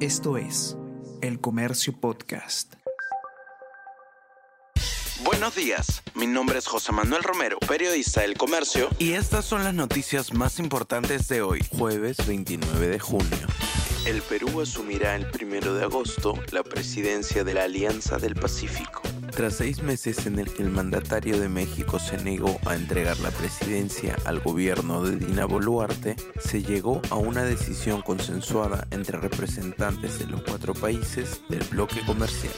Esto es El Comercio Podcast. Buenos días, mi nombre es José Manuel Romero, periodista del Comercio, y estas son las noticias más importantes de hoy, jueves 29 de junio. El Perú asumirá el primero de agosto la presidencia de la Alianza del Pacífico. Tras seis meses en el que el mandatario de México se negó a entregar la presidencia al gobierno de Dina Boluarte, se llegó a una decisión consensuada entre representantes de los cuatro países del bloque comercial.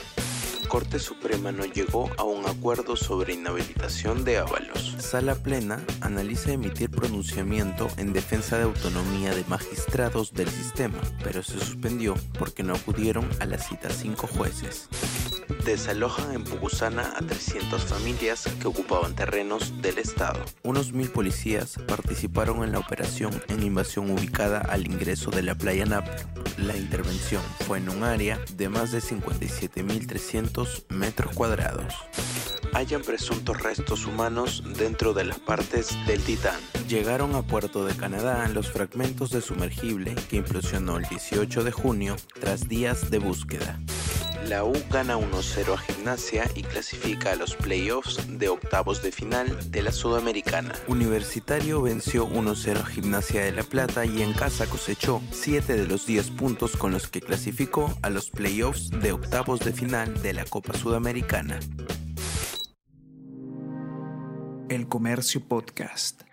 Corte Suprema no llegó a un acuerdo sobre inhabilitación de Ábalos. Sala Plena analiza emitir pronunciamiento en defensa de autonomía de magistrados del sistema, pero se suspendió porque no acudieron a la cita cinco jueces desalojan en Pucusana a 300 familias que ocupaban terrenos del Estado. Unos mil policías participaron en la operación en invasión ubicada al ingreso de la playa Naplo. La intervención fue en un área de más de 57.300 metros cuadrados hayan presuntos restos humanos dentro de las partes del Titán. Llegaron a Puerto de Canadá los fragmentos de sumergible que implosionó el 18 de junio tras días de búsqueda. La U gana 1-0 a Gimnasia y clasifica a los playoffs de octavos de final de la Sudamericana. Universitario venció 1-0 a Gimnasia de La Plata y en casa cosechó 7 de los 10 puntos con los que clasificó a los playoffs de octavos de final de la Copa Sudamericana. El Comercio Podcast.